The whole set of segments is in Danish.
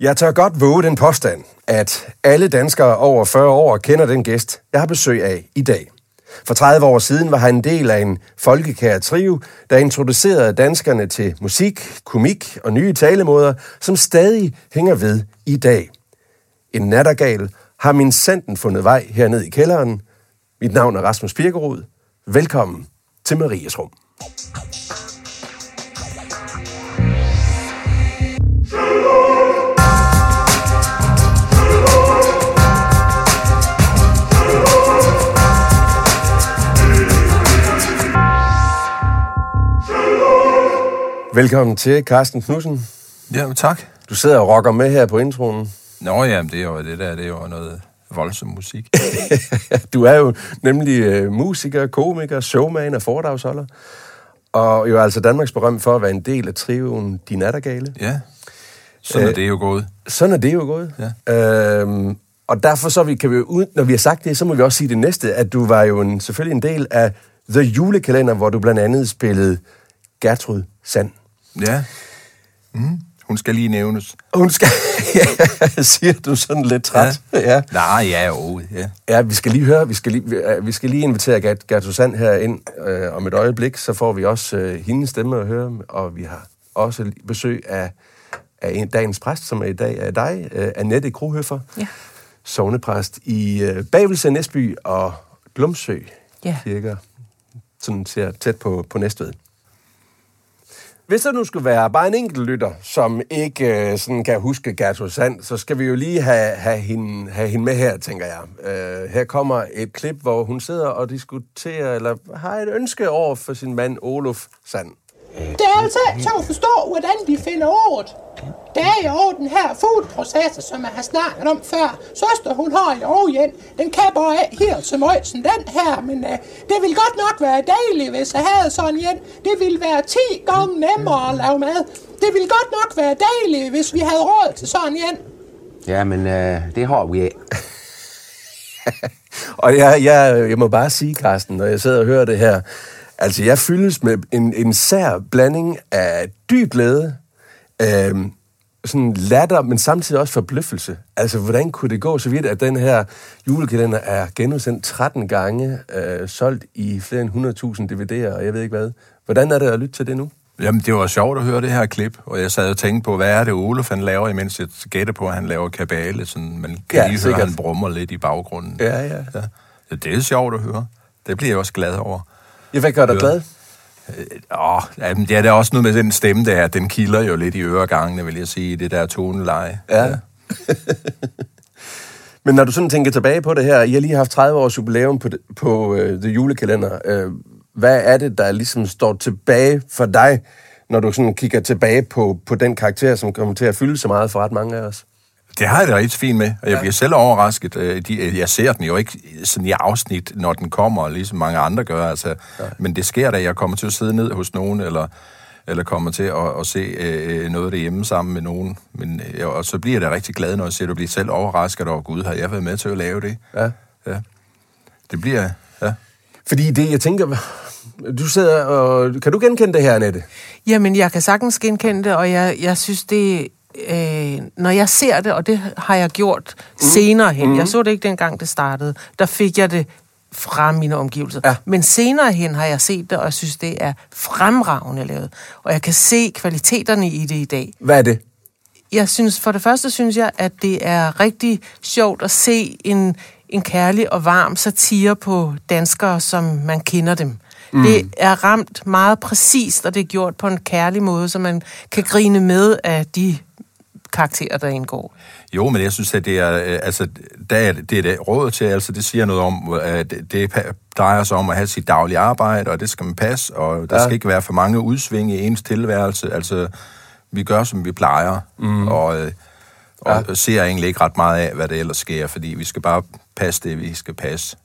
Jeg tør godt våge den påstand, at alle danskere over 40 år kender den gæst, jeg har besøg af i dag. For 30 år siden var han en del af en folkekær trio, der introducerede danskerne til musik, komik og nye talemåder, som stadig hænger ved i dag. En nattergal har min sanden fundet vej herned i kælderen. Mit navn er Rasmus Birkerud. Velkommen til Marias Rum. Velkommen til, Carsten Knudsen. Ja, tak. Du sidder og rocker med her på introen. Nå ja, det er jo det der, det er jo noget voldsom musik. du er jo nemlig uh, musiker, komiker, showman og foredragsholder. Og jo altså Danmarks berømt for at være en del af trioen De Nattergale. Ja, sådan er øh, det jo gået. Sådan er det jo gået. Ja. Øhm, og derfor så vi, kan vi jo, når vi har sagt det, så må vi også sige det næste, at du var jo en, selvfølgelig en del af The Julekalender, hvor du blandt andet spillede Gertrud Sand. Ja. Mm. Hun skal lige nævnes. Hun skal... ja, siger du sådan lidt træt. Ja. ja. Nej, ja, jo. Ja. ja, vi skal lige høre, vi skal lige, vi skal lige invitere Gert, Gertrud Sand her ind øh, om et øjeblik, så får vi også øh, hendes stemme at høre, og vi har også besøg af, af en dagens præst, som er i dag er dig, øh, Annette Krohøffer, ja. sovnepræst i øh, Babelse, Næsby og Glumsø ja. kirker, sådan ser tæt på, på Næstved. Hvis der nu skulle være bare en enkelt lytter, som ikke øh, sådan kan huske Gertrud Sand, så skal vi jo lige have, have, hende, have hende med her, tænker jeg. Øh, her kommer et klip, hvor hun sidder og diskuterer, eller har et ønske over for sin mand Olof Sand. Det er altså ikke til at forstå, hvordan de finder ordet. Der er jo den her foodproces, som jeg har snakket om før. Søster, hun har jo igen. Den kan bare ikke helt så meget som den her, men uh, det vil godt nok være dejligt, hvis jeg havde sådan en. Det ville være 10 gange nemmere at lave mad. Det ville godt nok være dejligt, hvis vi havde råd til sådan en. Ja, men uh, det har vi ikke. og jeg, jeg, jeg må bare sige, Carsten, når jeg sidder og hører det her, Altså, jeg fyldes med en, en sær blanding af dyb glæde, øh, sådan latter, men samtidig også forbløffelse. Altså, hvordan kunne det gå så vidt, at den her julekalender er genudsendt 13 gange, øh, solgt i flere end 100.000 DVD'er, og jeg ved ikke hvad. Hvordan er det at lytte til det nu? Jamen, det var sjovt at høre det her klip, og jeg sad og tænkte på, hvad er det, Olaf han laver, imens jeg gætter på, at han laver kabale, sådan, man kan ja, lige sikkert. høre, at han brummer lidt i baggrunden. Ja, ja. ja. Så det er sjovt at høre. Det bliver jeg også glad over. Ja, hvad gør dig glad? Øh, åh, jamen, det er der også noget med den stemme der, den kilder jo lidt i øregangene, vil jeg sige, det der toneleje. Ja. ja. Men når du sådan tænker tilbage på det her, I har lige haft 30 års jubilæum på, på uh, The Julekalender. Uh, hvad er det, der ligesom står tilbage for dig, når du sådan kigger tilbage på, på den karakter, som kommer til at fylde så meget for ret mange af os? Det har jeg det rigtig fint med, og jeg bliver selv overrasket. Øh, øh, jeg ser den jo ikke sådan i afsnit, når den kommer, ligesom mange andre gør. Altså. Men det sker da, jeg kommer til at sidde ned hos nogen, eller, eller kommer til at, at se øh, noget derhjemme sammen med nogen. Men, øh, og så bliver jeg da rigtig glad, når jeg ser, at du bliver selv overrasket over, Gud, har jeg været med til at lave det? Ja. ja. Det bliver, ja. Fordi det, jeg tænker, du sidder og... Kan du genkende det her, Annette? Jamen, jeg kan sagtens genkende det, og jeg, jeg synes, det øh, når jeg ser det, og det har jeg gjort mm. senere hen, mm. jeg så det ikke dengang det startede, der fik jeg det fra mine omgivelser. Ja. Men senere hen har jeg set det, og jeg synes, det er fremragende lavet. Og jeg kan se kvaliteterne i det i dag. Hvad er det? Jeg synes, for det første synes jeg, at det er rigtig sjovt at se en, en kærlig og varm satire på danskere, som man kender dem. Mm. Det er ramt meget præcist, og det er gjort på en kærlig måde, så man kan grine med af de karakterer, der indgår. Jo, men jeg synes, at det er, øh, altså, der er, det er det råd til, altså det siger noget om, at det drejer sig om at have sit daglige arbejde, og det skal man passe, og der ja. skal ikke være for mange udsving i ens tilværelse, altså vi gør, som vi plejer, mm. og, øh, og ja. ser egentlig ikke ret meget af, hvad der ellers sker, fordi vi skal bare passe det, vi skal passe.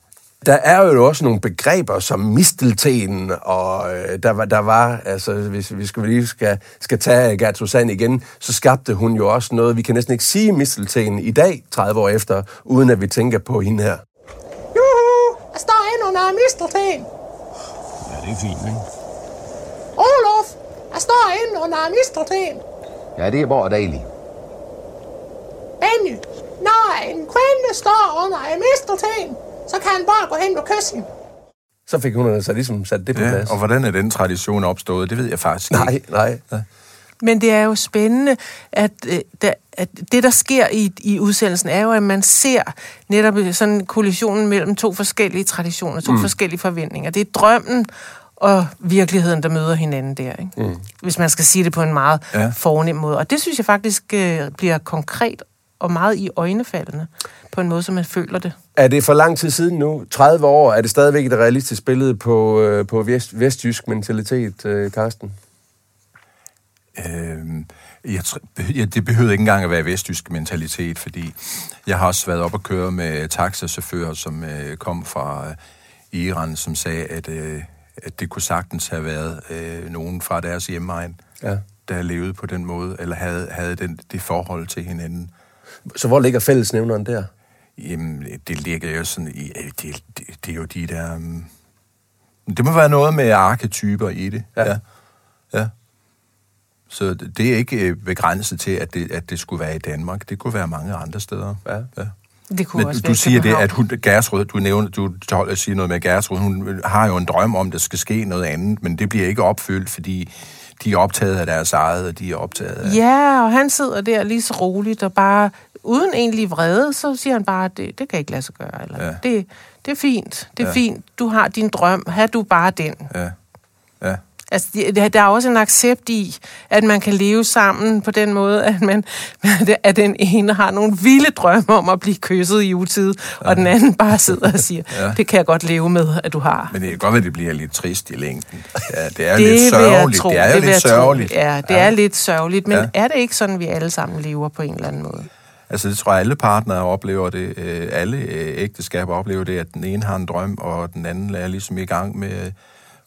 Der er jo også nogle begreber som mistelten, og øh, der, var, der var, altså hvis, hvis vi lige skal, skal tage Gertrud Sand igen, så skabte hun jo også noget, vi kan næsten ikke sige mistelten i dag, 30 år efter, uden at vi tænker på hende her. Juhu, jeg står ind under mistelten. Ja, det er fint, ikke? Olof, jeg står ind under mistelten. Ja, det er bare dejligt. Endelig, når en kvinde står under en mistelten, så kan han bare gå hen og kysse hende. Så fik hun altså ligesom sat det på Ja, plads. og hvordan er den tradition opstået, det ved jeg faktisk Nej, ikke. nej. Men det er jo spændende, at, øh, at det, der sker i, i udsendelsen, er jo, at man ser netop sådan kollisionen mellem to forskellige traditioner, to mm. forskellige forventninger. Det er drømmen og virkeligheden, der møder hinanden der, ikke? Mm. hvis man skal sige det på en meget Ja. ja. fornem måde. Og det synes jeg faktisk øh, bliver konkret og meget i øjnefaldene, på en måde, som man føler det. Er det for lang tid siden nu? 30 år? Er det stadigvæk et realistisk billede på, øh, på vest, vestjysk mentalitet, øh, Karsten? Øhm, jeg, ja, det behøvede ikke engang at være vestjysk mentalitet, fordi jeg har også været op og køre med taxachauffører, som øh, kom fra øh, Iran, som sagde, at, øh, at det kunne sagtens have været øh, nogen fra deres hjemmeegn, Ja. der levede på den måde, eller havde, havde den, det forhold til hinanden. Så hvor ligger fællesnævneren der? Jamen, det ligger jo sådan i... Det, det, det er jo de der... Um, det må være noget med arketyper i det. Ja. ja. ja. Så det er ikke øh, begrænset til, at det, at det skulle være i Danmark. Det kunne være mange andre steder. Ja. ja. Det kunne Men også du være siger det, at hun, Gertrud, du nævner, du holder siger noget med Gertrud, hun har jo en drøm om, at der skal ske noget andet, men det bliver ikke opfyldt, fordi de er optaget af deres eget, og de er optaget af... Ja, og han sidder der lige så roligt og bare, uden egentlig vrede, så siger han bare, at det, det kan ikke lade sig gøre. Eller, Ja. ja. det, det er fint, det er ja. fint. Du har din drøm, har du bare den. Ja. ja. Altså, det- der er også en accept i, at man kan leve sammen på den måde, at, man, at den ene har nogle vilde drømme om at blive kysset i utid, ja. og den anden bare sidder og siger, ja. det kan jeg godt leve med, at du har. Men det kan godt være, at det bliver lidt trist i længden. Ja, det er det lidt sørgeligt. tro, det er vil lidt sørgeligt. Ja, det er lidt sørgeligt, men Ja. ja. er det ikke sådan, vi alle sammen lever på en eller anden måde? Altså, det tror jeg, alle partnere oplever det. Øh, Alle øh, ægteskaber oplever det, at den ene har en drøm, og den anden er ligesom i gang med øh,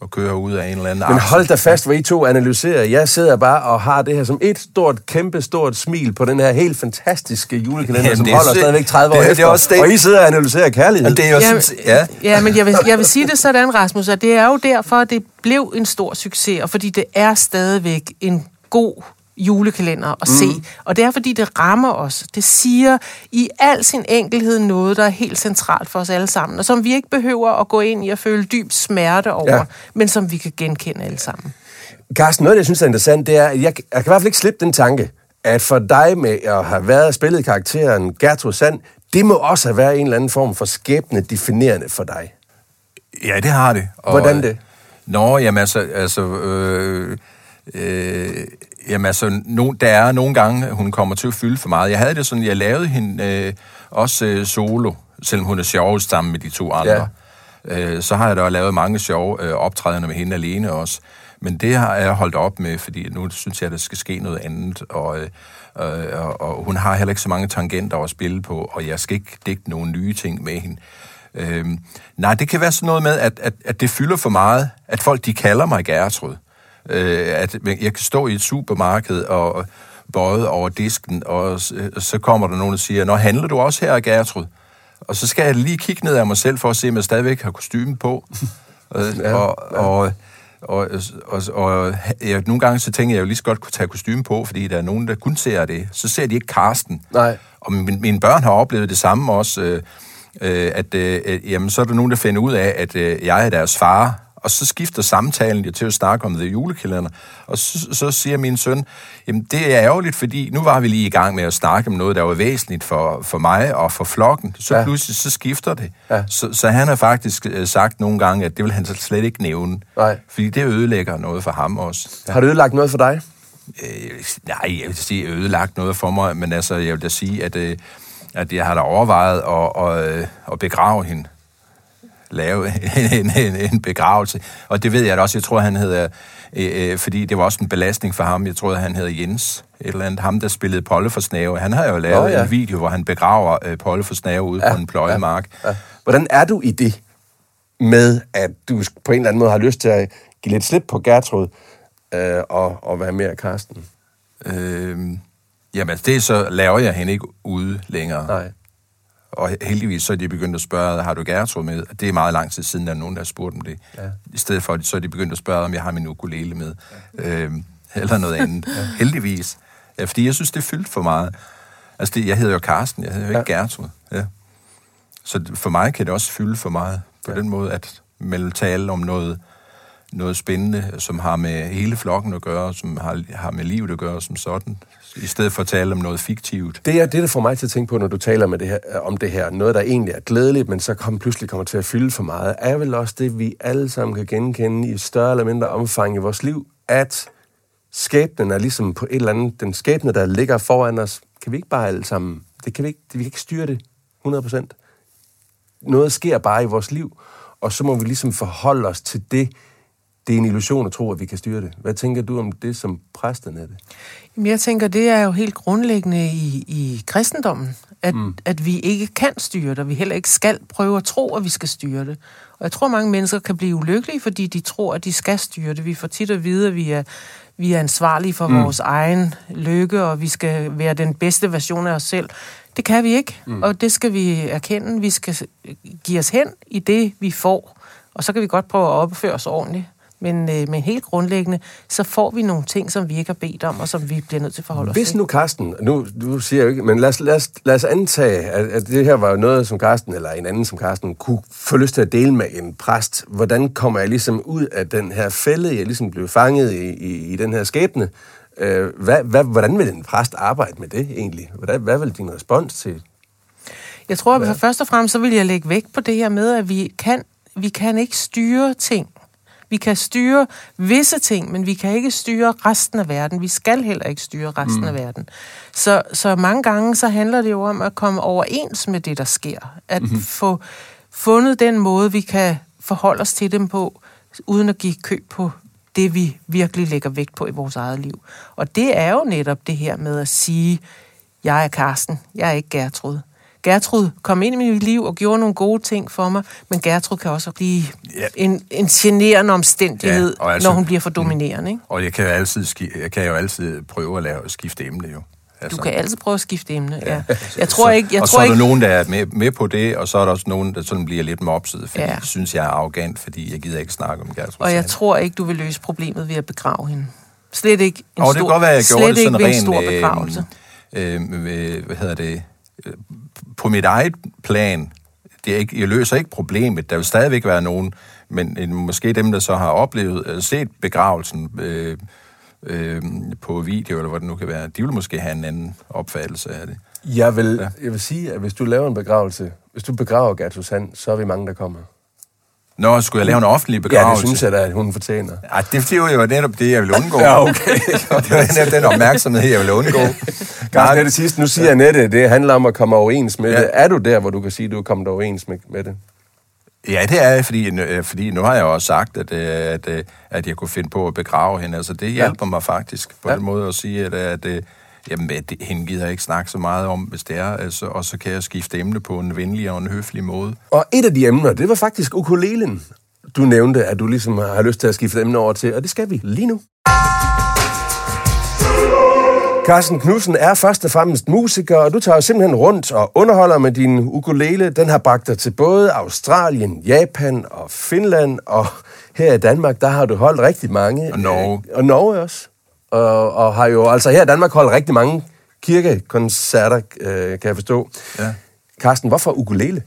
at køre ud af en eller anden Men hold da fast, hvor I to analyserer. Jeg sidder bare og har det her som et stort, kæmpe stort smil på den her helt fantastiske julekalender, Jamen, som er holder så- stadigvæk 30 år det er- det er efter. også det. Og I sidder og analyserer kærlighed. Og det er jo Jamen, sådan, ja. ja, men jeg vil, jeg vil sige det sådan, Rasmus, at det er jo derfor, at det blev en stor succes, og fordi det er stadigvæk en god julekalender at se. Mm. Og det er, fordi det rammer os. Det siger i al sin enkelhed noget, der er helt centralt for os alle sammen, og som vi ikke behøver at gå ind i og føle dyb smerte over, Ja. men som vi kan genkende alle sammen. Carsten, noget, jeg synes er interessant, det er, at jeg, jeg kan i hvert fald ikke slippe den tanke, at for dig med at have været og spillet karakteren Gertrud Sand, det må også have været en eller anden form for skæbne definerende for dig. Ja, det har det. Og, Hvordan det? Nå, jamen altså, altså øh, øh, jamen altså no, der er nogle gange, hun kommer til at fylde for meget. Jeg havde det sådan, jeg lavede hende øh, også øh, solo, selvom hun er sjovest sammen med de to andre. Ja. Øh, så har jeg da lavet mange sjove øh, optrædener med hende alene også. Men det har jeg holdt op med, fordi nu synes jeg, at der skal ske noget andet, og, øh, øh, og, og hun har heller ikke så mange tangenter at spille på, og jeg skal ikke digte nogle nye ting med hende. Øhm, nej, det kan være sådan noget med, at, at, at det fylder for meget, at folk de kalder mig Gertrud. Øh, at jeg kan stå i et supermarked og bøjet over disken, og så kommer der nogen, der siger, Nå, handler du også her, Gertrud? Og så skal jeg lige kigge ned af mig selv, for at se, om jeg stadigvæk har kostyme på. og, Ja, og, og, og, og, og jeg, nogle gange så tænker jeg, at jeg jo lige så godt kunne tage kostyme på, fordi der er nogen, der kun ser det. Så ser de ikke Karsten. Nej. Og min, mine børn har oplevet det samme også, øh, øh, at øh, jamen, så er der nogen, der finder ud af, at øh, jeg er deres far, og så skifter samtalen jo til at snakke om det julekalender. Og så, så siger min søn, jamen det er ærgerligt, fordi nu var vi lige i gang med at snakke om noget, der var væsentligt for, for mig og for flokken. Så Ja. ja. pludselig så skifter det. Ja. Så, så han har faktisk øh, sagt nogle gange, at det vil han så slet ikke nævne. Nej. Fordi det ødelægger noget for ham også. Har det ødelagt noget for dig? Øh, nej, jeg vil sige ødelagt noget for mig, men altså, jeg vil da sige, at, øh, at jeg har da overvejet at, at, øh, at begrave hende. Lave en, en, en begravelse. Og det ved jeg da også. Jeg tror, han hedder... Øh, øh, fordi det var også en belastning for ham. Jeg tror, han hedder Jens. Et eller andet. Ham, der spillede Polle for Snave. Han har jo lavet oh, ja. en video, hvor han begraver øh, Polle for Snave ude ja, på en pløjemark. Ja. Ja. Hvordan er du i det med, at du på en eller anden måde har lyst til at give lidt slip på Gertrud øh, og, og være mere Karsten? Øh, jamen, det så laver jeg hende ikke ude længere. Nej. Og heldigvis så er de begyndt at spørge, har du Gertrud med? Det er meget lang tid siden, der er nogen, der har spurgt om det. Ja. I stedet for, så er de begyndt at spørge, om jeg har min ukulele med. Ja. Øhm, eller noget andet. ja. Heldigvis. Ja, fordi jeg synes, det er fyldt for meget. Altså, det, jeg hedder jo Karsten, jeg hedder jo ikke ja. Gertrud. Ja. Så for mig kan det også fylde for meget på ja. den måde, at man tale om noget, noget spændende, som har med hele flokken at gøre, som har, har med livet at gøre som sådan, i stedet for at tale om noget fiktivt. Det er det, der får mig til at tænke på, når du taler med det her, om det her. Noget, der egentlig er glædeligt, men så kom, pludselig kommer til at fylde for meget, er vel også det, vi alle sammen kan genkende i større eller mindre omfang i vores liv, at skæbnen er ligesom på et eller andet, den skæbne, der ligger foran os, kan vi ikke bare alle sammen, det kan vi ikke, vi kan ikke styre det 100%. Noget sker bare i vores liv, og så må vi ligesom forholde os til det. Det er en illusion at tro, at vi kan styre det. Hvad tænker du om det som præsten af det? Jamen, jeg tænker, det er jo helt grundlæggende i, i kristendommen, at, mm. at vi ikke kan styre det, og vi heller ikke skal prøve at tro, at vi skal styre det. Og jeg tror, mange mennesker kan blive ulykkelige, fordi de tror, at de skal styre det. Vi får tit at vide, at vi er, vi er ansvarlige for mm. vores egen lykke, og vi skal være den bedste version af os selv. Det kan vi ikke, mm. og det skal vi erkende. Vi skal give os hen i det, vi får, og så kan vi godt prøve at opføre os ordentligt. Men, øh, men helt grundlæggende, så får vi nogle ting, som vi ikke har bedt om, og som vi bliver nødt til at forholde os Hvis til. nu Karsten, nu du siger jo ikke, men lad os, lad os, lad os antage, at, at det her var noget, som Karsten, eller en anden som Karsten, kunne få lyst til at dele med en præst. Hvordan kommer jeg ligesom ud af den her fælde, jeg ligesom blev fanget i, i, i den her skæbne? Øh, hvad, hvad, hvordan vil en præst arbejde med det egentlig? Hvad, hvad vil din respons til? Jeg tror, at først og fremmest så vil jeg lægge vægt på det her med, at vi kan, vi kan ikke styre ting. Vi kan styre visse ting, men vi kan ikke styre resten af verden. Vi skal heller ikke styre resten mm. af verden. Så, så mange gange så handler det jo om at komme overens med det, der sker. At mm-hmm. få fundet den måde, vi kan forholde os til dem på, uden at give køb på det, vi virkelig lægger vægt på i vores eget liv. Og det er jo netop det her med at sige, jeg er Karsten, jeg er ikke Gertrud. Gertrud kom ind i mit liv og gjorde nogle gode ting for mig, men Gertrud kan også blive Ja. en, en generende omstændighed, Ja, altså- når hun bliver for dominerende. Ikke? Og jeg kan jo altid, jeg kan jo altid prøve at lave skifte emne jo. Altså, Du kan altid prøve at skifte emne. Ja. Jeg tror ikke... Jeg og tror så er ikke, der nogen, der er med, med på det, og så er der også nogen, der sådan bliver lidt mopset, fordi Ja. de synes, jeg er arrogant, fordi jeg gider ikke snakke om Gertrud og jeg Sand. tror ikke, du vil løse problemet ved at begrave hende. Slet ikke en Og stor, det kan godt være, at jeg slet gjorde det ikke sådan ved en stor rent... begravelse. Øh, øh, hvad hedder det? På mit eget plan, det er ikke, jeg løser ikke problemet. Der vil stadigvæk være nogen, men måske dem, der så har oplevet, øh, set begravelsen øh, øh, på video, eller hvad det nu kan være, de vil måske have en anden opfattelse af det. Jeg vil, ja. jeg vil sige, at hvis du laver en begravelse, hvis du begraver Gertrud Sand, så er vi mange, der kommer. Nå, skulle jeg lave en offentlig Ja, det begravelse? synes jeg da, at hun fortjener. Ej, det, det var jo netop det, jeg ville undgå. Ja, okay. det var netop den opmærksomhed, jeg ville undgå. Karsten, er det sidste. Nu siger Annette, det handler om at komme overens med Ja. ja. det. Er du der, hvor du kan sige, at du er kommet overens med, med det? Ja, det er jeg, fordi, øh, fordi nu har jeg også sagt, at, øh, at, øh, at jeg kunne finde på at begrave hende. Altså, det hjælper mig faktisk på Ja. ja. den måde at sige, at, at jamen, det, hende gider jeg ikke snakke så meget om, hvis det er. Altså, og så kan jeg skifte emne på en venlig og en høflig måde. Og et af de emner, det var faktisk ukulelen. Du nævnte, at du ligesom har lyst til at skifte emne over til, og det skal vi lige nu. Carsten Knudsen er først og fremmest musiker, og du tager simpelthen rundt og underholder med din ukulele. Den har bragt dig til både Australien, Japan og Finland, og her i Danmark, der har du holdt rigtig mange. Og Norge. Øh, og Norge også. Og, og har jo altså her i Danmark holdt rigtig mange kirkekoncerter, øh, kan jeg forstå. Ja. Carsten, hvorfor ukulele?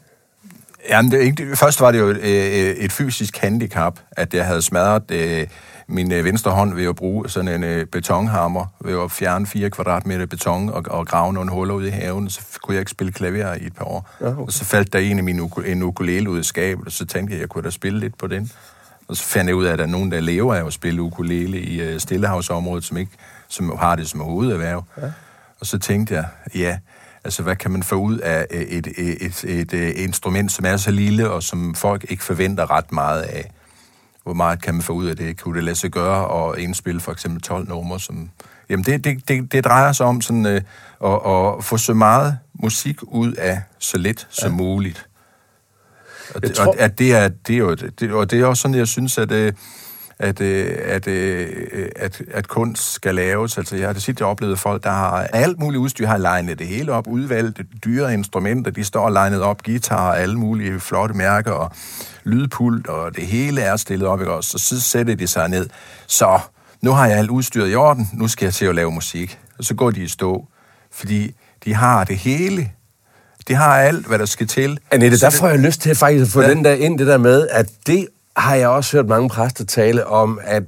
Jamen, det, ikke, først var det jo et, øh, et fysisk handicap, at jeg havde smadret øh, min øh, venstre hånd ved at bruge sådan en øh, betonhammer, ved at fjerne fire kvadratmeter beton og, og grave nogle huller ud i haven, så kunne jeg ikke spille klaver i et par år. Ja, okay. Og så faldt der en i min uku- en ukulele ud i skabet, og så tænkte jeg, at jeg kunne da spille lidt på den. Og så fandt jeg ud af, at der er nogen, der lever af at spille ukulele i øh, Stillehavsområdet, som, ikke, som har det som hovederhverv. Ja. Og så tænkte jeg, ja, altså hvad kan man få ud af øh, et, et, et, et, et instrument, som er så lille, og som folk ikke forventer ret meget af? Hvor meget kan man få ud af det? Kunne det lade sig gøre og indspille for eksempel 12 numre? Som, jamen det, det, det, det drejer sig om sådan, øh, at, at få så meget musik ud af så lidt ja. som muligt. Og, det, tror- og at det er, det er jo, det, og det er også sådan, jeg synes, at, øh, at, øh, at, øh, at, at kunst skal laves. Altså, jeg har det tit oplevet folk, der har alt muligt udstyr, har legnet det hele op, udvalgt dyre instrumenter, de står legnet op, guitar, alle mulige flotte mærker, og lydpult, og det hele er stillet op, ikke også? Så så sætter de sig ned. Så, nu har jeg alt udstyret i orden, nu skal jeg til at lave musik. Og så går de i stå, fordi de har det hele. De har alt, hvad der skal til. Annette, Så der det- får jeg lyst til faktisk at få ja. Den der ind, det der med, at det har jeg også hørt mange præster tale om, at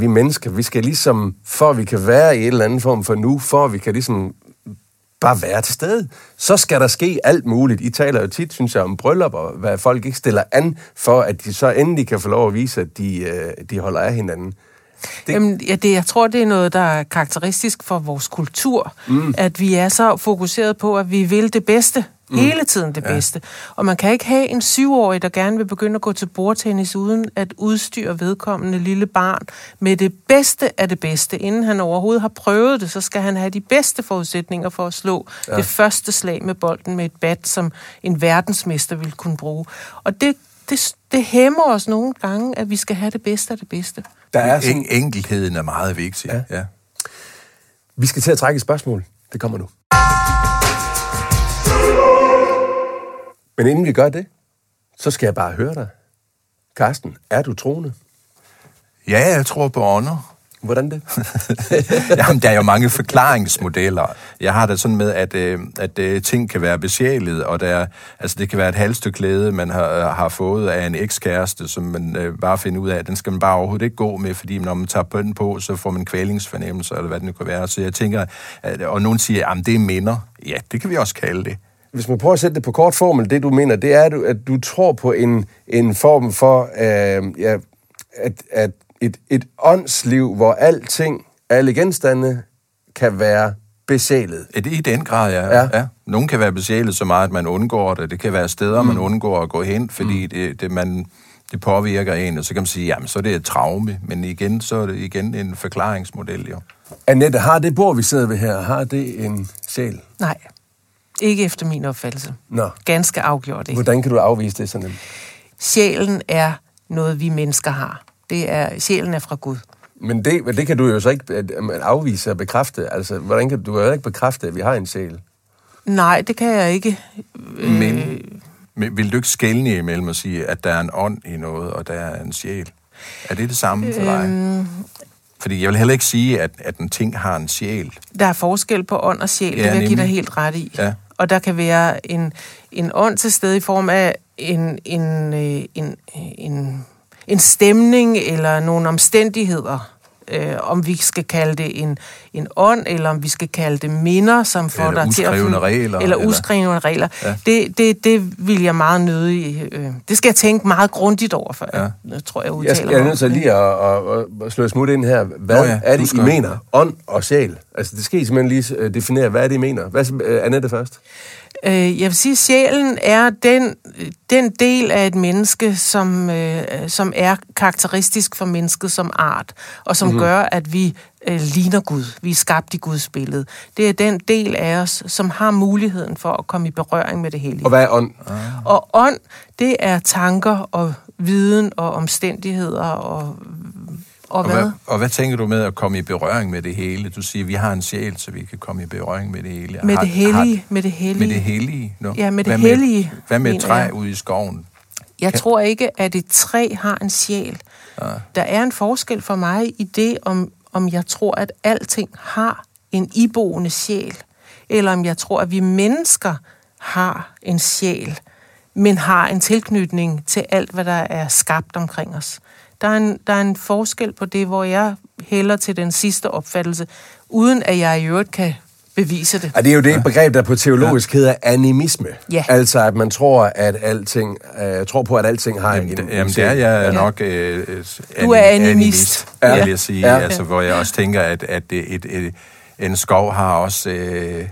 vi mennesker, vi skal ligesom, for at vi kan være i en eller anden form for nu, for at vi kan ligesom bare være til stede, så skal der ske alt muligt. I taler jo tit, synes jeg, om bryllup, og hvad folk ikke stiller an, for at de så endelig kan få lov at vise, at de, øh, de holder af hinanden. Det... Jamen, ja, det, jeg tror, det er noget, der er karakteristisk for vores kultur, mm. at vi er så fokuseret på, at vi vil det bedste. Mm. Hele tiden det ja. bedste. Og man kan ikke have en syvårig, der gerne vil begynde at gå til bordtennis, uden at udstyre vedkommende lille barn med det bedste af det bedste. Inden han overhovedet har prøvet det, så skal han have de bedste forudsætninger for at slå ja. det første slag med bolden med et bat, som en verdensmester vil kunne bruge. Og det, det, det hæmmer os nogle gange, at vi skal have det bedste af det bedste. Der er sådan, En, enkelheden er meget vigtig. Ja. Ja. Ja. vi skal til at trække et spørgsmål. Det kommer nu. Men inden vi gør det, så skal jeg bare høre dig. Karsten, er du troende? ja, jeg tror på ånder. Hvordan det? Jamen, der er jo mange forklaringsmodeller. Jeg har det sådan med, at, øh, at øh, ting kan være besjælet, og der, er- altså, det kan være et halvstykke man har, har fået af en ekskæreste, som man øh, bare finder ud af, den skal man bare overhovedet ikke gå med, fordi når man tager på den på, så får man kvælingsfornemmelse, eller hvad det nu kan være. Så jeg tænker, at, og nogen siger, at det er minder. Ja, det kan vi også kalde det. Hvis man prøver at sætte det på kort formel, det du mener, det er, at du, at du tror på en, en form for, øh, ja, at, at et, et åndsliv, hvor alting, alle genstande, kan være besjælet. I i den grad, ja. Ja. ja. ja. Nogle kan være besjælet så meget, at man undgår det. Det kan være steder, mm. man undgår at gå hen, fordi mm. det, det, man, det påvirker en. Og så kan man sige, jamen så er det et traume. Men igen, så er det igen en forklaringsmodel, jo. Annette, har det bord, vi sidder ved her, har det en sjæl? Nej, ikke efter min opfattelse. Nå. Ganske afgjort ikke. Hvordan kan du afvise det sådan? Sjælen er noget, vi mennesker har. Det er, sjælen er fra Gud. Men det, men det kan du jo så ikke øh, afvise og bekræfte. Altså, hvordan kan du jo ikke bekræfte, at vi har en sjæl? Nej, det kan jeg ikke. Men, men vil du ikke skælne imellem at sige, at der er en ånd i noget, og der er en sjæl? Er det det samme for dig? Øhm, Fordi jeg vil heller ikke sige, at, at en ting har en sjæl. Der er forskel på ånd og sjæl, Ja, det vil jeg give dig helt ret i. Ja. Og der kan være en, en ånd til stede i form af en, en, øh, en, øh, en, en stemning eller nogle omstændigheder. Øh, om vi skal kalde det en, en ånd, eller om vi skal kalde det minder, som får Eller dig til at... uskrevne regler, Eller eller- uskrevne regler. Ja. Det, det, det vil jeg meget nødig... Øh, det skal jeg tænke meget grundigt over, før Ja. jeg, jeg tror, jeg Jeg, udtaler skal, jeg er nødt til det. lige at, at, at slå et smut ind her. Hvad Nå ja, er det, I mener? Ånd og sjæl. Altså, det skal I simpelthen lige øh, definere, hvad er det, I mener. Hvad, øh, Annette først? Øh, jeg vil sige, at sjælen er den, den del af et menneske, som, øh, som er karakteristisk for mennesket som art, og som mm-hmm. gør, at vi øh, ligner Gud. Vi er skabt i Guds billede. Det er den del af os, som har muligheden for at komme i berøring med det hellige. Og hvad er ånd? Og ånd, det er tanker og viden og omstændigheder og, og Og hvad? hvad, og hvad tænker du med at komme i berøring med det hele? Du siger, vi har en sjæl, så vi kan komme i berøring med det hele. Med Har- det hellige. har- Med det hellige. Med det hellige? No. Ja, med det hvad hellige, hvad med et træ jeg. ude i skoven? Jeg tror ikke, at et træ har en sjæl. Ja. Der er en forskel for mig i det, om, om jeg tror, at alting har en iboende sjæl, eller om jeg tror, at vi mennesker har en sjæl, men har en tilknytning til alt, hvad der er skabt omkring os. Der er en, der er en forskel på det, hvor jeg hælder til den sidste opfattelse, uden at jeg i øvrigt kan bevise det. Og det er jo det begreb, der på teologisk hedder animisme. Ja. Altså, at man tror, at alting, øh, tror på, at alting har Jamen, en, det, en jamen det er jeg Ja. nok øh, Du er animist. ja. Ja. vil jeg sige. Ja. Ja. Altså, hvor jeg også tænker, at, at det, et, et, en skov har også... Øh,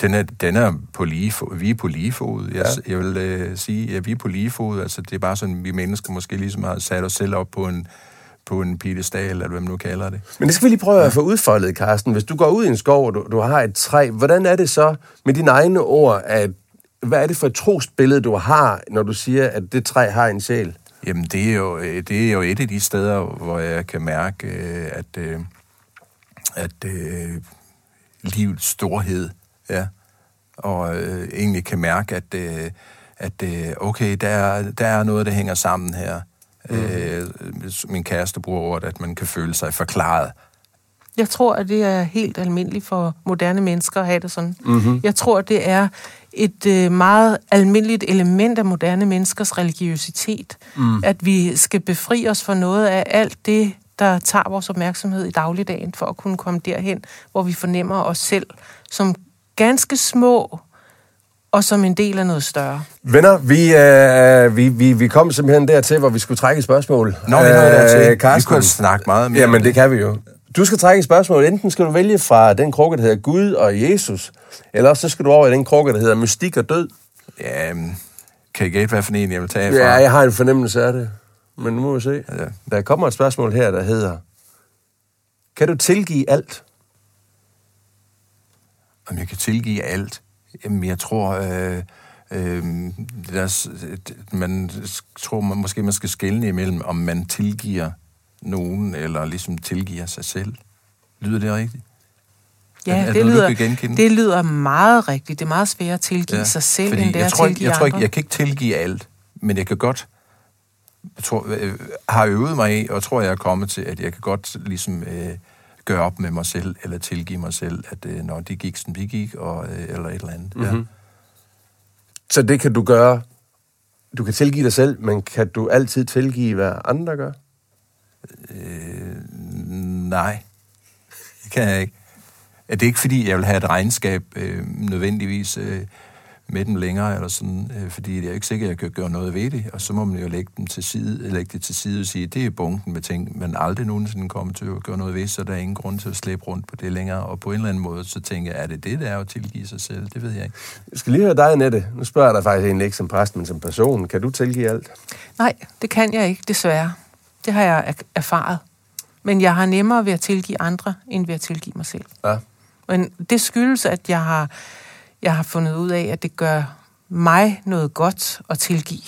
den er, den er på lige fod. Vi er på lige fod. Jeg, ja. jeg vil øh, sige, at vi er på lige fod. Altså, det er bare sådan, vi mennesker måske ligesom har sat os selv op på en, på en piedestal, eller hvad man nu kalder det. Men det skal vi lige prøve at få udfoldet, Carsten. Hvis du går ud i en skov, og du, du har et træ, hvordan er det så med dine egne ord, at hvad er det for et trosbillede, du har, når du siger, at det træ har en sjæl? Jamen, det er, jo, øh, det er jo et af de steder, hvor jeg kan mærke, øh, at, øh, at øh, livets storhed, ja, og øh, egentlig kan mærke, at, øh, at øh, okay, der er, der er noget, der hænger sammen her. Mm. Øh, min kæreste bruger ordet, at man kan føle sig forklaret. Jeg tror, at det er helt almindeligt for moderne mennesker at have det sådan. Mm-hmm. Jeg tror, det er et øh, meget almindeligt element af moderne menneskers religiøsitet, mm. at vi skal befri os for noget af alt det, der tager vores opmærksomhed i dagligdagen, for at kunne komme derhen, hvor vi fornemmer os selv som ganske små, og som en del af noget større. Venner, vi, øh, vi, vi, vi kom simpelthen dertil, hvor vi skulle trække et spørgsmål. Nå, vi nåede dertil. Vi Øh, Carsten. kunne snakke meget mere Jamen, det kan vi jo. Du skal trække et spørgsmål. Enten skal du vælge fra den krukke, der hedder Gud og Jesus, eller så skal du over i den krukke, der hedder Mystik og Død. Ja, kan I gætte, hvad for en jeg vil tage fra? Ja, jeg har en fornemmelse af det. Men nu må vi se. Ja. Der kommer et spørgsmål her, der hedder, kan du tilgive alt? Om jeg kan tilgive alt? Jamen, jeg tror, øh, øh, det der, s- det- man tror man, måske, man skal skelne imellem, om man tilgiver nogen, eller ligesom tilgiver sig selv. Lyder det rigtigt? Er- Ja, er det, det noget, lyder, genkende? det lyder meget rigtigt. Det er meget svært at tilgive ja, sig selv, end det er jeg at tror, ikke- tilgive jeg, tror ikke, jeg kan ikke tilgive alt, men jeg kan godt, jeg tror, øh, har øvet mig i, og tror, jeg er kommet til, at jeg kan godt ligesom øh, gøre op med mig selv, eller tilgive mig selv, at øh, når det gik, som det gik, og, øh, eller et eller andet. Mm-hmm. Ja. Så det kan du gøre. Du kan tilgive dig selv, men kan du altid tilgive, hvad andre gør? Øh, nej, det kan jeg ikke. Det er ikke, fordi jeg vil have et regnskab øh, nødvendigvis øh, med dem længere, eller sådan, øh, fordi jeg er ikke sikker, at jeg kan gøre noget ved det, og så må man jo lægge, dem til side, lægge det til side og sige, det er bunken med ting, man aldrig nogensinde kommer til at gøre noget ved, så der er ingen grund til at slæbe rundt på det længere, og på en eller anden måde, så tænker jeg, er det det, der er at tilgive sig selv? Det ved jeg ikke. Jeg skal lige høre dig, Nette. Nu spørger jeg dig faktisk egentlig ikke som præst, men som person. Kan du tilgive alt? Nej, det kan jeg ikke, desværre. Det har jeg er- erfaret. Men jeg har nemmere ved at tilgive andre, end ved at tilgive mig selv. Ja. Men det skyldes, at jeg har, jeg har fundet ud af, at det gør mig noget godt at tilgive.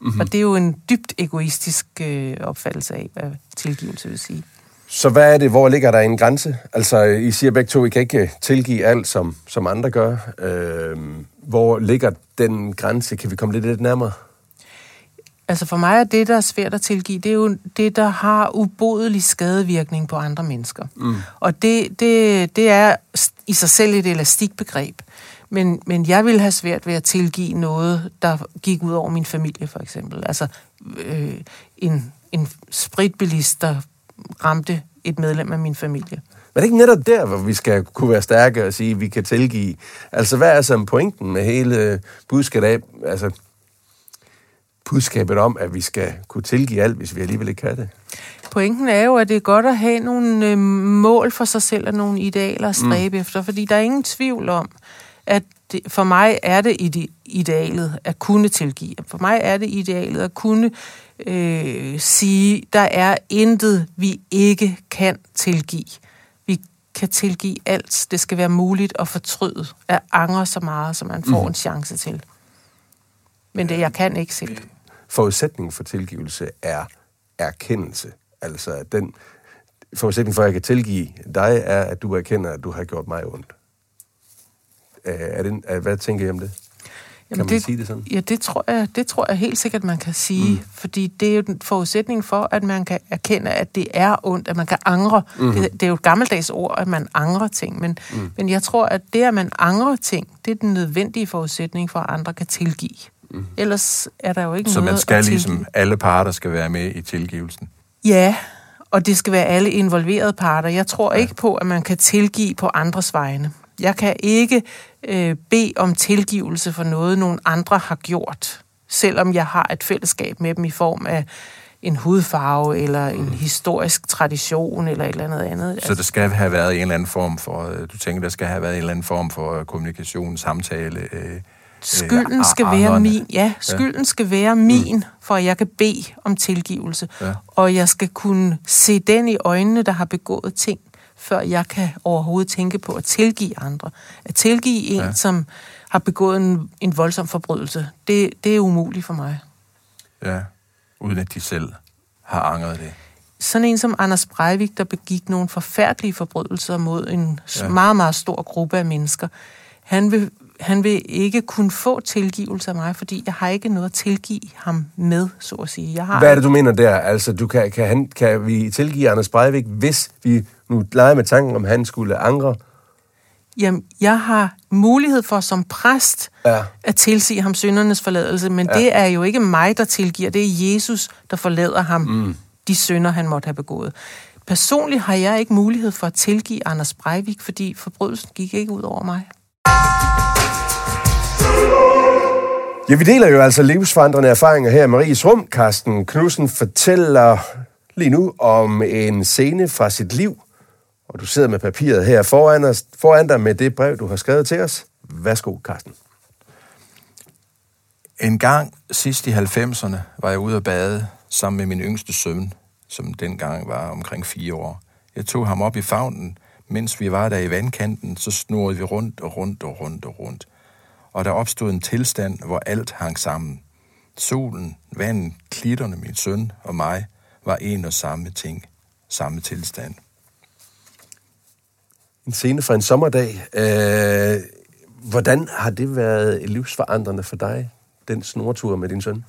Mm-hmm. Og det er jo en dybt egoistisk øh, opfattelse af, hvad tilgivelse vil sige. Så hvad er det? Hvor ligger der en grænse? Altså, I siger begge to, I kan ikke tilgive alt, som, som andre gør. Øh, hvor ligger den grænse? Kan vi komme lidt, lidt nærmere? Altså for mig er det, der er svært at tilgive, det er jo det, der har ubodelig skadevirkning på andre mennesker. Mm. Og det, det, det er i sig selv et elastikbegreb. Men, men jeg vil have svært ved at tilgive noget, der gik ud over min familie, for eksempel. Altså øh, en, en spritbilist, der ramte et medlem af min familie. Men er det ikke netop der, hvor vi skal kunne være stærke og sige, at vi kan tilgive? Altså, hvad er så pointen med hele budskabet af, altså, budskabet om, at vi skal kunne tilgive alt, hvis vi alligevel ikke kan det? Pointen er jo, at det er godt at have nogle øh, mål for sig selv og nogle idealer at stræbe mm. efter, fordi der er ingen tvivl om, at det, for mig er det ide, idealet at kunne tilgive. For mig er det idealet at kunne øh, sige, der er intet, vi ikke kan tilgive. Vi kan tilgive alt. Det skal være muligt at fortryde, at angre så meget, som man får mm. en chance til. Men det, jeg kan ikke selv. Forudsætningen for tilgivelse er erkendelse. Altså, at den forudsætning for, at jeg kan tilgive dig, er, at du erkender, at du har gjort mig ondt. Øh, Er det, er, hvad tænker I om det? Kan man det, sige det sådan? Ja, det tror, jeg, det tror jeg helt sikkert, man kan sige. Mm. Fordi det er jo den forudsætning for, at man kan erkende, at det er ondt, at man kan angre. Mm. Det, det er jo et gammeldags ord, at man angrer ting. Men, mm. men jeg tror, at det, at man angrer ting, det er den nødvendige forudsætning for, at andre kan tilgive. Mm. Ellers er der jo ikke Så noget man skal at tilgive. ligesom, alle parter skal være med i tilgivelsen. Ja, og det skal være alle involverede parter. Jeg tror ja. ikke på, at man kan tilgive på andres vegne. Jeg kan ikke øh, bede om tilgivelse for noget, nogen andre har gjort, selvom jeg har et fællesskab med dem i form af en hudfarve, eller en historisk tradition, eller et eller andet andet. Så der skal have været en eller anden form for, øh, du tænker, der skal have været en eller anden form for øh, kommunikation, samtale. Øh, Skylden øh, skal være min, ja, skylden ja. skal være min, for at jeg kan bede om tilgivelse. Ja. Og jeg skal kunne se den i øjnene, der har begået ting, før jeg kan overhovedet tænke på at tilgive andre. At tilgive en, Ja. som har begået en, en voldsom forbrydelse, det, det er umuligt for mig. Ja, uden at de selv har angret det. Sådan en som Anders Breivik, der begik nogle forfærdelige forbrydelser mod en. Ja. meget, meget stor gruppe af mennesker, han vil, han vil ikke kunne få tilgivelse af mig, fordi jeg har ikke noget at tilgive ham med, så at sige. Jeg har Hvad er det, du mener der? Altså, du kan, kan, han, kan vi tilgive Anders Breivik, hvis vi nu leger med tanken, om han skulle angre? Jamen, jeg har mulighed for som præst Ja. at tilsige ham syndernes forladelse, men ja. det er jo ikke mig, der tilgiver. Det er Jesus, der forlader ham mm. de synder, han måtte have begået. Personligt har jeg ikke mulighed for at tilgive Anders Breivik, fordi forbrydelsen gik ikke ud over mig. Ja, vi deler jo altså livsforandrende erfaringer her i Maries Rum. Carsten Knudsen fortæller lige nu om en scene fra sit liv, og du sidder med papiret her foran, os, foran dig med det brev, du har skrevet til os. Værsgo, Carsten. En gang sidst i 90'erne var jeg ude at bade sammen med min yngste søn, som dengang var omkring fire år. Jeg tog ham op i favnen. Mens vi var der i vandkanten, så snurrede vi rundt og rundt og rundt og rundt. Og der opstod en tilstand, hvor alt hang sammen. Solen, vandet, klitterne, min søn og mig var en og samme ting. Samme tilstand. En scene fra en sommerdag. Øh, hvordan har det været livsforandrende for dig, den snortur med din søn?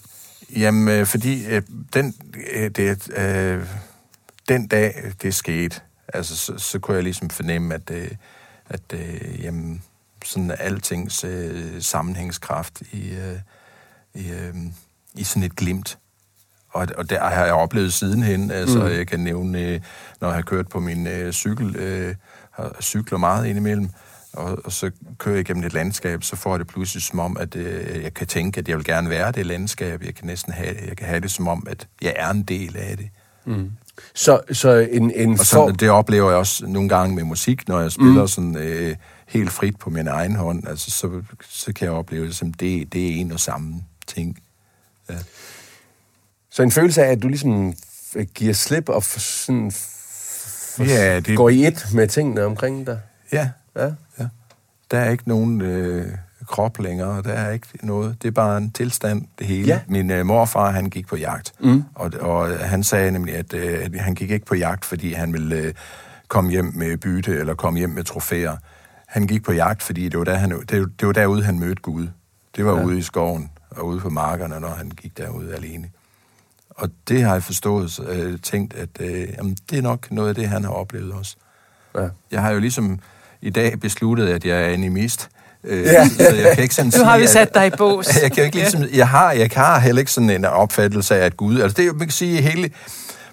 Jamen, øh, fordi øh, den, øh, det, øh, den dag, det skete, altså, så, så kunne jeg ligesom fornemme, at, øh, at øh, jamen, sådan altings øh, sammenhængskraft i, øh, i, øh, i sådan et glimt. Og, og der har jeg oplevet sidenhen. Altså, mm. jeg kan nævne, øh, når jeg har kørt på min øh, cykel, øh, har cykler meget indimellem, og, og så kører jeg gennem et landskab, så får jeg det pludselig som om, at øh, jeg kan tænke, at jeg vil gerne være det landskab. Jeg kan næsten have, jeg kan have det som om, at jeg er en del af det. Så, så en, en Og form... så, det oplever jeg også nogle gange med musik, når jeg spiller mm. sådan øh, helt frit på min egen hånd. Altså, så, så kan jeg opleve det som, det, det er en og samme ting. Så en følelse af, at du ligesom f- giver slip og sådan Ja, det- går i et med tingene omkring dig. Ja, Ja. ja. Der er ikke nogen øh, krop længere, der er ikke noget. Det er bare en tilstand, det hele. Ja. Min øh, morfar, han gik på jagt, mm. og, og han sagde nemlig, at, øh, han gik ikke på jagt, fordi han ville øh, komme hjem med bytte eller komme hjem med trofæer. Han gik på jagt, fordi det var, der, han, det, var- det var derude, han mødte Gud. Det var ja. ude i skoven og ude på markerne, når han gik derude alene. Og det har jeg forstået, øh, tænkt, at øh, jamen, det er nok noget af det, han har oplevet også. Ja. Jeg har jo ligesom i dag besluttet, at jeg er animist. Øh, Ja. Så jeg kan ikke sådan Nu sige, har vi at- sat dig i bås. Jeg kan ikke ligesom, jeg har, jeg har heller ikke sådan en opfattelse af, at Gud, altså det jo, man kan sige, hele,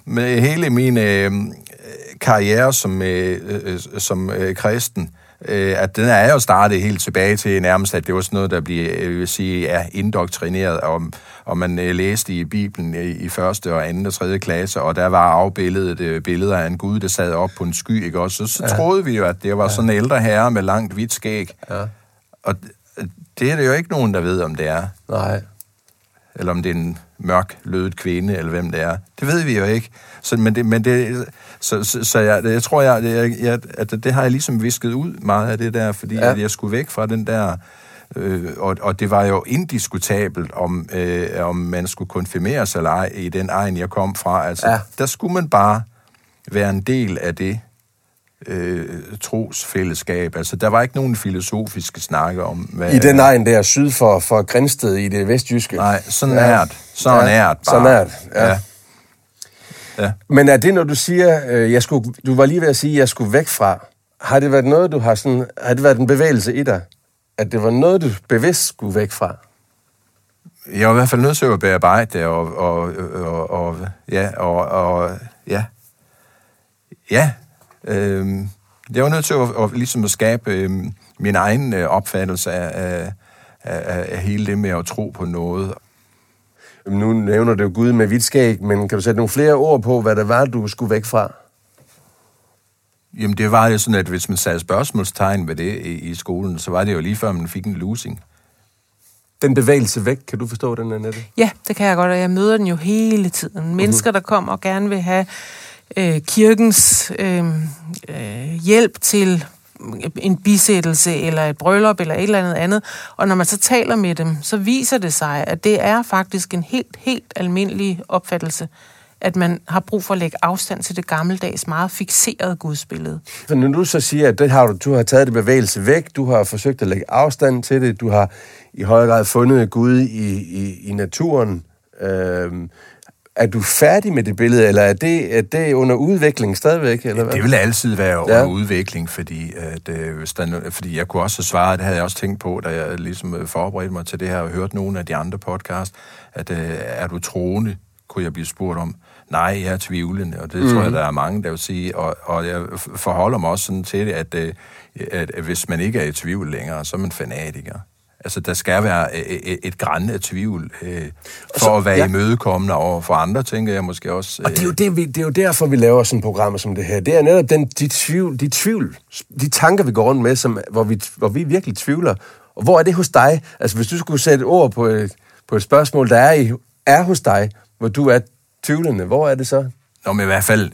med hele min øh, karriere som, øh, øh, som øh, kristen, øh, at den er jo startet helt tilbage til nærmest, at det var sådan noget, der blev, øh, jeg vil sige, er indoktrineret, om, og man øh, læste i Bibelen i, i første og anden og tredje klasse, og der var afbilledet øh, billeder af en Gud, der sad op på en sky, ikke også? Så, så ja. troede vi jo, at det var sådan en ældre herre med langt hvidt skæg. Ja. Og det er det jo ikke nogen, der ved, om det er Nej. Eller om det er en mørk, lødet kvinde, eller hvem det er. Det ved vi jo ikke. Så, men det, men det, så, så, så jeg, jeg tror, jeg, jeg, jeg, at det har jeg ligesom visket ud meget af det der, fordi Ja. at jeg skulle væk fra den der... Øh, og, og det var jo indiskutabelt, om, øh, om man skulle konfirmeres eller ej i den egen, jeg kom fra. Altså, ja. Der skulle man bare være en del af det øh, trosfællesskab. Altså, der var ikke nogen filosofiske snakke om... Hvad, I den egen der syd for, for Grænsted i det vestjyske. Nej, så Ja. nært. Så Ja, nært så bare. nært, ja. ja. ja. Men er det, når du siger, øh, jeg skulle, du var lige ved at sige, at jeg skulle væk fra, har det været noget, du har sådan, har det været en bevægelse i dig? At det var noget, du bevidst skulle væk fra? Jeg var i hvert fald nødt til at bearbejde det, og, og, og, og ja, og, og ja, ja, øhm, jeg var nødt til at, at, ligesom at skabe øhm, min egen øh, opfattelse af, af, af, af hele det med at tro på noget. Nu nævner du jo Gud med hvidt skæg, men kan du sætte nogle flere ord på, hvad det var, du skulle væk fra? Jamen, det var jo sådan, at hvis man satte spørgsmålstegn ved det i, i skolen, så var det jo lige før, man fik en losing. Den bevægelse væk, kan du forstå den, Annette? Ja, det kan jeg godt, og jeg møder den jo hele tiden. Mennesker, der kommer og gerne vil have øh, kirkens øh, øh, hjælp til en bisættelse eller et bryllup eller et eller andet andet. Og når man så taler med dem, så viser det sig, at det er faktisk en helt, helt almindelig opfattelse at man har brug for at lægge afstand til det gammeldags, meget fixerede gudsbillede. Så når du så siger, at det har du, du har taget det bevægelse væk, du har forsøgt at lægge afstand til det, du har i høj grad fundet Gud i, i, i naturen, øh, er du færdig med det billede, eller er det, er det under udvikling stadigvæk? Eller hvad? Det vil altid være under Ja. udvikling, fordi, at, øh, hvis der, er fordi jeg kunne også have svaret, det havde jeg også tænkt på, da jeg ligesom øh, forberedte mig til det her og hørte nogle af de andre podcast, at øh, er du troende, kunne jeg blive spurgt om. Nej, jeg er tvivlende, og det mm. tror jeg, der er mange, der vil sige. Og, og jeg forholder mig også sådan til det, at, at, at hvis man ikke er i tvivl længere, så er man fanatiker. Altså, der skal være øh, øh, et græn af tvivl, øh, for så- at være ja. imødekommende over for andre, tænker jeg måske også. Og det er, jo det, vi, det er jo derfor, vi laver sådan programmer som det her. Det er netop den, de, tvivl, de tvivl, de tanker, vi går rundt med, som, hvor, vi, hvor vi virkelig tvivler. Og hvor er det hos dig? Altså, hvis du skulle sætte et ord på et, på et spørgsmål, der er, i, er hos dig, hvor du er tvivlende, hvor er det så? Nå, men i hvert fald,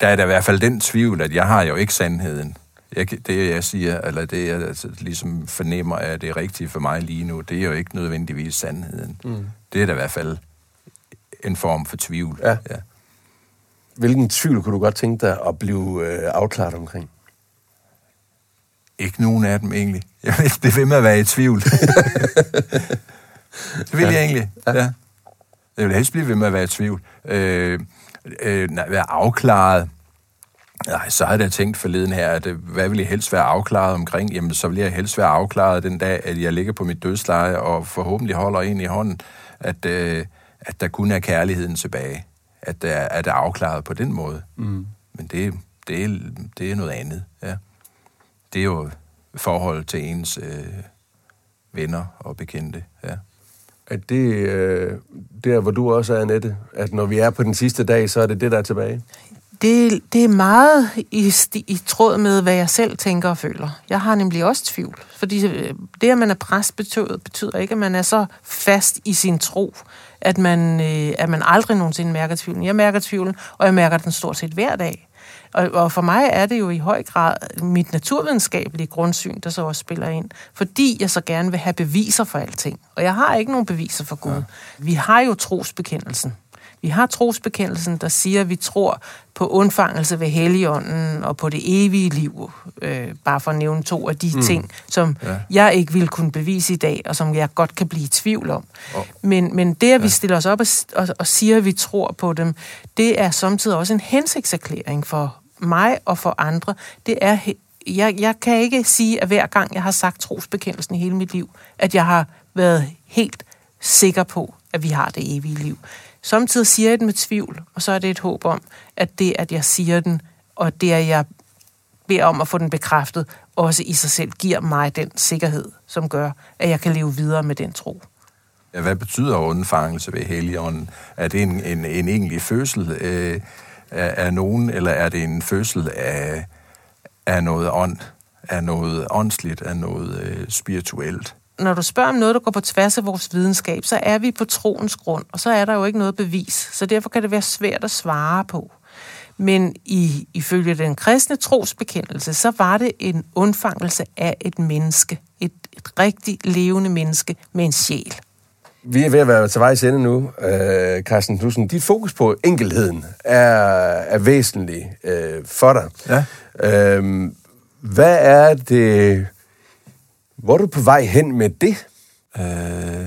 der er der i hvert fald den tvivl, at jeg har jo ikke sandheden. Jeg, det, jeg siger, eller det, jeg altså, ligesom fornemmer, at det er rigtigt for mig lige nu, det er jo ikke nødvendigvis sandheden. Mm. Det er da i hvert fald en form for tvivl. Ja. ja. Hvilken tvivl kunne du godt tænke dig at blive øh, afklaret omkring? Ikke nogen af dem egentlig. Jeg vil blive ved med at være i tvivl. det vil jeg egentlig, ja. ja. Jeg vil helst blive ved med at være i tvivl. Øh, øh, være afklaret. Nej, så havde jeg tænkt forleden her, at øh, hvad vil jeg helst være afklaret omkring? Jamen, så vil jeg helst være afklaret den dag, at jeg ligger på mit dødsleje og forhåbentlig holder en i hånden, at, øh, at der kun er kærligheden tilbage. At der at det er afklaret på den måde. Mm. Men det, det, er, det er noget andet, ja. Det er jo forhold til ens øh, venner og bekendte, ja. At det øh, der, hvor du også er, Annette, at når vi er på den sidste dag, så er det det, der er tilbage? Det, det er meget i, i tråd med, hvad jeg selv tænker og føler. Jeg har nemlig også tvivl. Fordi øh, det, at man er præst, betyder, betyder ikke, at man er så fast i sin tro, at man, øh, at man aldrig nogensinde mærker tvivlen. Jeg mærker tvivlen, og jeg mærker den stort set hver dag. Og, og for mig er det jo i høj grad mit naturvidenskabelige grundsyn, der så også spiller ind. Fordi jeg så gerne vil have beviser for alting. Og jeg har ikke nogen beviser for Gud. Ja. Vi har jo trosbekendelsen. Vi har trosbekendelsen, der siger, at vi tror på undfangelse ved Helligånden og på det evige liv. Øh, bare for at nævne to af de mm. ting, som ja. jeg ikke vil kunne bevise i dag, og som jeg godt kan blive i tvivl om. Oh. Men, men det, at vi stiller os op og, og, og siger, at vi tror på dem, det er samtidig også en hensigtserklæring for mig og for andre. Det er jeg, jeg kan ikke sige, at hver gang jeg har sagt trosbekendelsen i hele mit liv, at jeg har været helt sikker på, at vi har det evige liv. Samtidig siger jeg den med tvivl, og så er det et håb om, at det, at jeg siger den, og det, at jeg beder om at få den bekræftet, også i sig selv giver mig den sikkerhed, som gør, at jeg kan leve videre med den tro. Ja, hvad betyder undfangelse ved Helligånden? Er det en, en, en egentlig fødsel øh, af, af nogen, eller er det en fødsel af, af noget ånd, af noget åndsligt, af noget øh, spirituelt? Når du spørger om noget, der går på tværs af vores videnskab, så er vi på troens grund, og så er der jo ikke noget bevis. Så derfor kan det være svært at svare på. Men i, ifølge den kristne trosbekendelse, så var det en undfangelse af et menneske. Et, et rigtigt levende menneske med en sjæl. Vi er ved at være til vejs ende nu, øh, Carsten Knudsen. Dit fokus på enkelheden er, er væsentlig øh, for dig. Ja. Øh, hvad er det... Hvor er du på vej hen med det? Øh,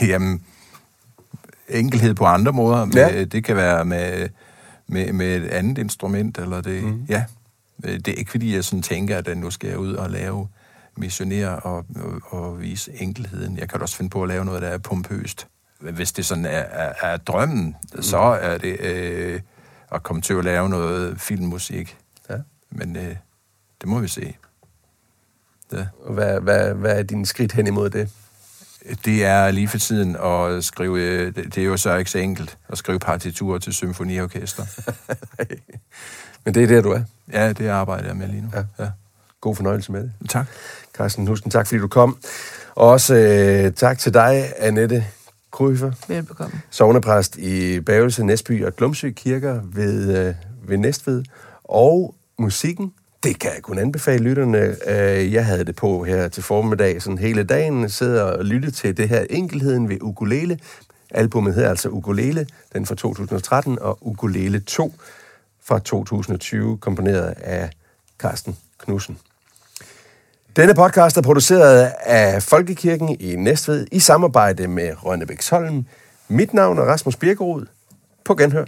jamen, enkelhed på andre måder. Med, Ja. Det kan være med, med, med et andet instrument, eller det, mm. ja. Det er ikke, fordi jeg sådan tænker, at nu skal jeg ud og lave missionere og, og, og vise enkelheden. Jeg kan også finde på at lave noget, der er pompøst. Hvis det sådan er, er, er drømmen, mm. så er det øh, at komme til at lave noget filmmusik. Ja. Men øh, det må vi se. Ja. Og hvad, hvad, hvad er dine skridt hen imod det? Det er lige for tiden at skrive, øh, det det er jo så ikke så enkelt, at skrive partiturer til symfoniorkester. Men det er der, du er. Ja, det arbejder jeg med lige nu. Ja. Ja. God fornøjelse med det. Tak. Carsten Knudsen, tak fordi du kom. Og også øh, tak til dig, Annette Kryfer, Velbekomme. sovnepræst i Bavelse, Næsby og Glumsø Kirker ved, øh, ved Næstved. Og musikken, det kan jeg kun anbefale lytterne. Øh, jeg havde det på her til formiddag, sådan hele dagen, sidder og lytte til det her enkelheden ved ukulele Albummet hedder altså Ukulele, den fra 2013, og Ukulele 2 fra 2020, komponeret af Carsten Knudsen. Denne podcast er produceret af Folkekirken i Næstved i samarbejde med Rønnebæksholm. Mit navn er Rasmus Birkerud. På genhør.